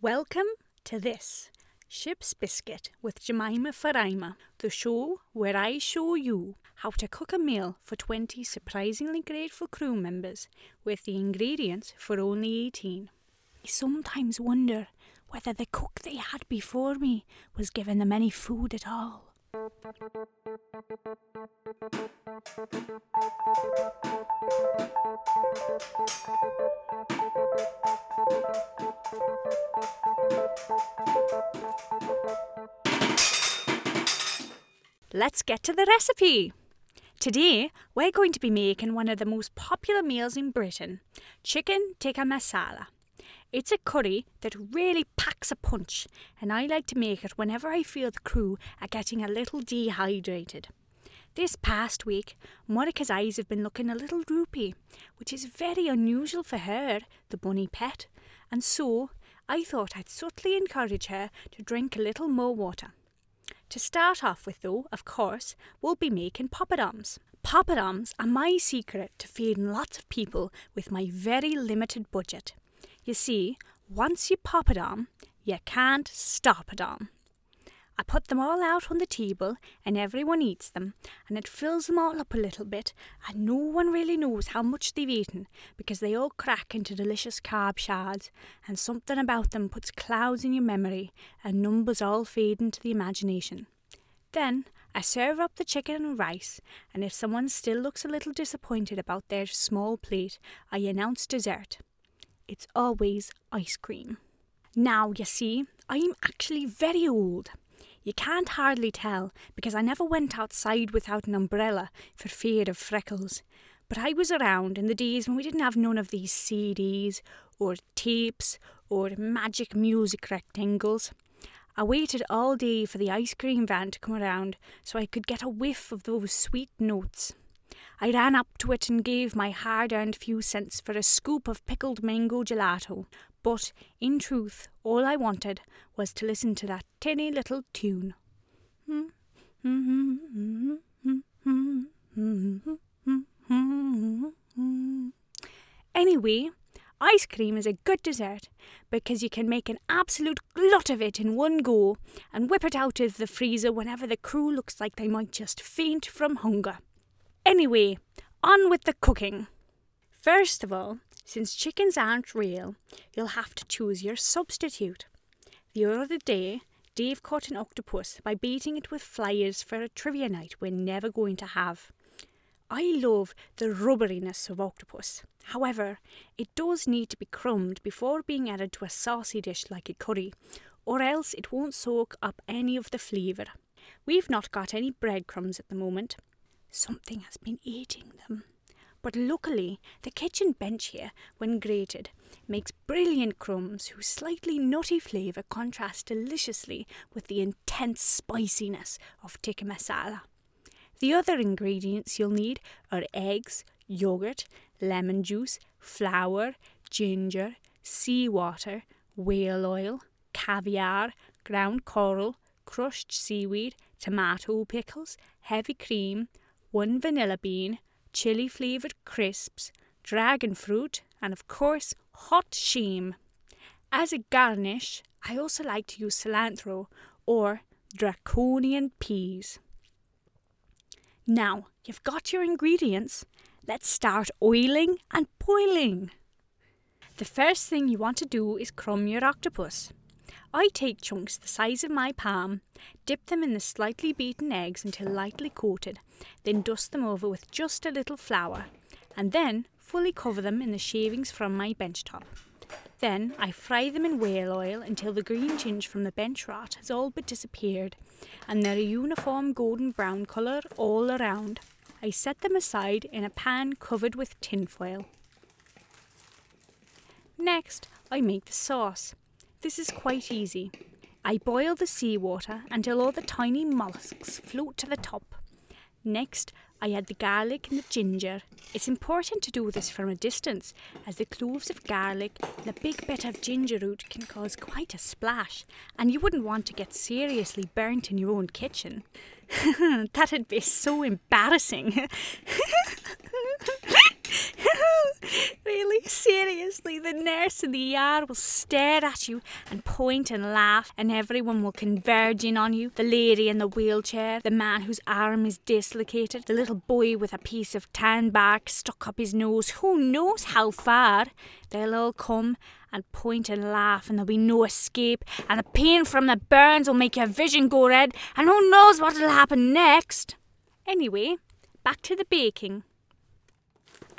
Welcome to this Ship's Biscuit with Jemima Farima, the show where I show you how to cook a meal for 20 surprisingly grateful crew members with the ingredients for only 18. I sometimes wonder whether the cook they had before me was giving them any food at all. Let's get to the recipe. Today, we're going to be making one of the most popular meals in Britain chicken tikka masala. It's a curry that really packs a punch, and I like to make it whenever I feel the crew are getting a little dehydrated. This past week, Monica's eyes have been looking a little droopy, which is very unusual for her, the bunny pet, and so I thought I'd subtly encourage her to drink a little more water. To start off with, though, of course, we'll be making poppadoms. Poppadoms are my secret to feeding lots of people with my very limited budget. You see, once you pop a dom, you can't stop a dom. I put them all out on the table and everyone eats them, and it fills them all up a little bit, and no one really knows how much they've eaten because they all crack into delicious carb shards, and something about them puts clouds in your memory and numbers all fade into the imagination. Then I serve up the chicken and rice, and if someone still looks a little disappointed about their small plate, I announce dessert. It's always ice cream. Now, you see, I'm actually very old. You can't hardly tell because I never went outside without an umbrella for fear of freckles. But I was around in the days when we didn't have none of these CDs or tapes or magic music rectangles. I waited all day for the ice cream van to come around so I could get a whiff of those sweet notes. I ran up to it and gave my hard earned few cents for a scoop of pickled mango gelato, but in truth, all I wanted was to listen to that tinny little tune. Anyway, ice cream is a good dessert because you can make an absolute glut of it in one go and whip it out of the freezer whenever the crew looks like they might just faint from hunger. Anyway, on with the cooking. First of all, since chickens aren't real, you'll have to choose your substitute. The other day, Dave caught an octopus by baiting it with flyers for a trivia night we're never going to have. I love the rubberiness of octopus. However, it does need to be crumbed before being added to a saucy dish like a curry, or else it won't soak up any of the flavour. We've not got any breadcrumbs at the moment. Something has been eating them. But luckily, the kitchen bench here, when grated, makes brilliant crumbs whose slightly nutty flavour contrasts deliciously with the intense spiciness of tikka masala. The other ingredients you'll need are eggs, yogurt, lemon juice, flour, ginger, seawater, whale oil, caviar, ground coral, crushed seaweed, tomato pickles, heavy cream, one vanilla bean, chili flavoured crisps, dragon fruit, and of course, hot sheem. As a garnish, I also like to use cilantro or draconian peas. Now, you've got your ingredients. Let's start oiling and boiling. The first thing you want to do is crumb your octopus. I take chunks the size of my palm, dip them in the slightly beaten eggs until lightly coated, then dust them over with just a little flour, and then fully cover them in the shavings from my bench top. Then I fry them in whale oil until the green tinge from the bench rot has all but disappeared and they're a uniform golden brown colour all around. I set them aside in a pan covered with tinfoil. Next, I make the sauce. This is quite easy. I boil the seawater until all the tiny mollusks float to the top. Next, I add the garlic and the ginger. It's important to do this from a distance, as the cloves of garlic and a big bit of ginger root can cause quite a splash, and you wouldn't want to get seriously burnt in your own kitchen. That'd be so embarrassing. really, seriously, in the yard will stare at you and point and laugh, and everyone will converge in on you. The lady in the wheelchair, the man whose arm is dislocated, the little boy with a piece of tan bark stuck up his nose, who knows how far. They'll all come and point and laugh, and there'll be no escape, and the pain from the burns will make your vision go red, and who knows what'll happen next. Anyway, back to the baking.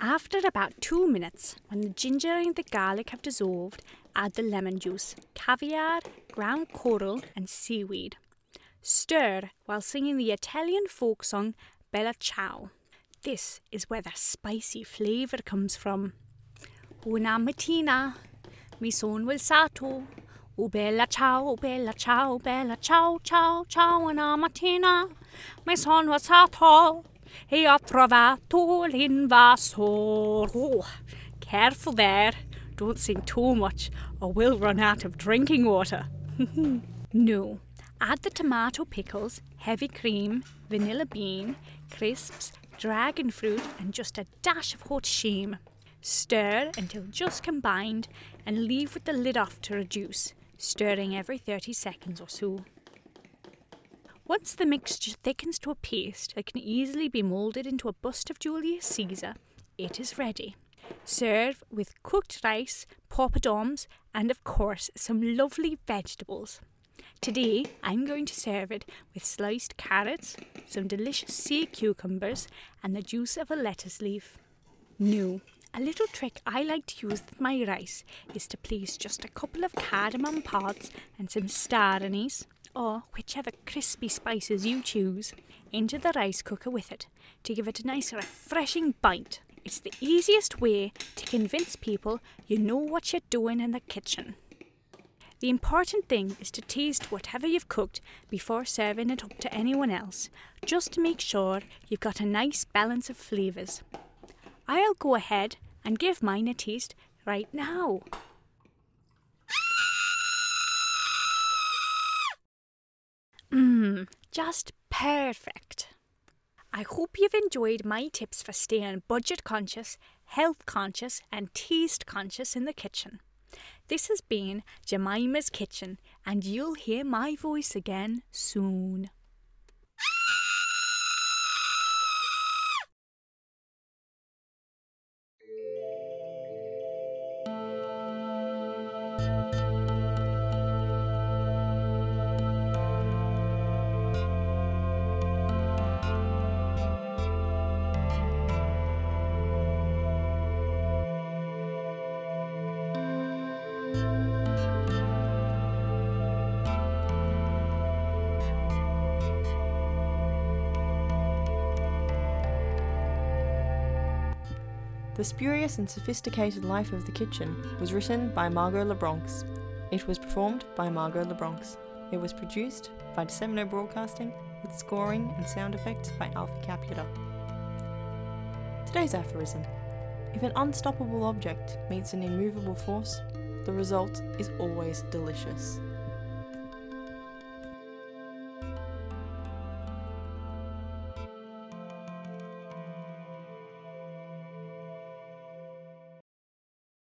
After about two minutes, when the ginger and the garlic have dissolved, add the lemon juice, caviar, ground coral, and seaweed. Stir while singing the Italian folk song Bella Ciao. This is where the spicy flavour comes from. Una mattina mi son alzato, oh bella ciao, oh bella ciao, bella ciao, ciao, ciao, una mattina mi son alzato e ho trovato l'invasor. Oh, careful there. Don't sing too much or we'll run out of drinking water. no. Add the tomato pickles, heavy cream, vanilla bean, crisps, dragon fruit, and just a dash of hot shame. Stir until just combined and leave with the lid off to reduce, stirring every 30 seconds or so. Once the mixture thickens to a paste that can easily be moulded into a bust of Julius Caesar, it is ready. Serve with cooked rice, poppadoms, and of course some lovely vegetables. Today I'm going to serve it with sliced carrots, some delicious sea cucumbers, and the juice of a lettuce leaf. No, a little trick I like to use with my rice is to place just a couple of cardamom pods and some star anise, or whichever crispy spices you choose, into the rice cooker with it to give it a nice refreshing bite. It's the easiest way to convince people you know what you're doing in the kitchen. The important thing is to taste whatever you've cooked before serving it up to anyone else, just to make sure you've got a nice balance of flavours. I'll go ahead and give mine a taste right now. Just perfect. I hope you've enjoyed my tips for staying budget conscious, health conscious, and taste conscious in the kitchen. This has been Jemima's Kitchen, and you'll hear my voice again soon. The Spurious and Sophisticated Life of the Kitchen was written by Margot LeBronx. It was performed by Margot LeBronx. It was produced by Dissemino Broadcasting with scoring and sound effects by Alfie Caputa. Today's aphorism If an unstoppable object meets an immovable force, the result is always delicious.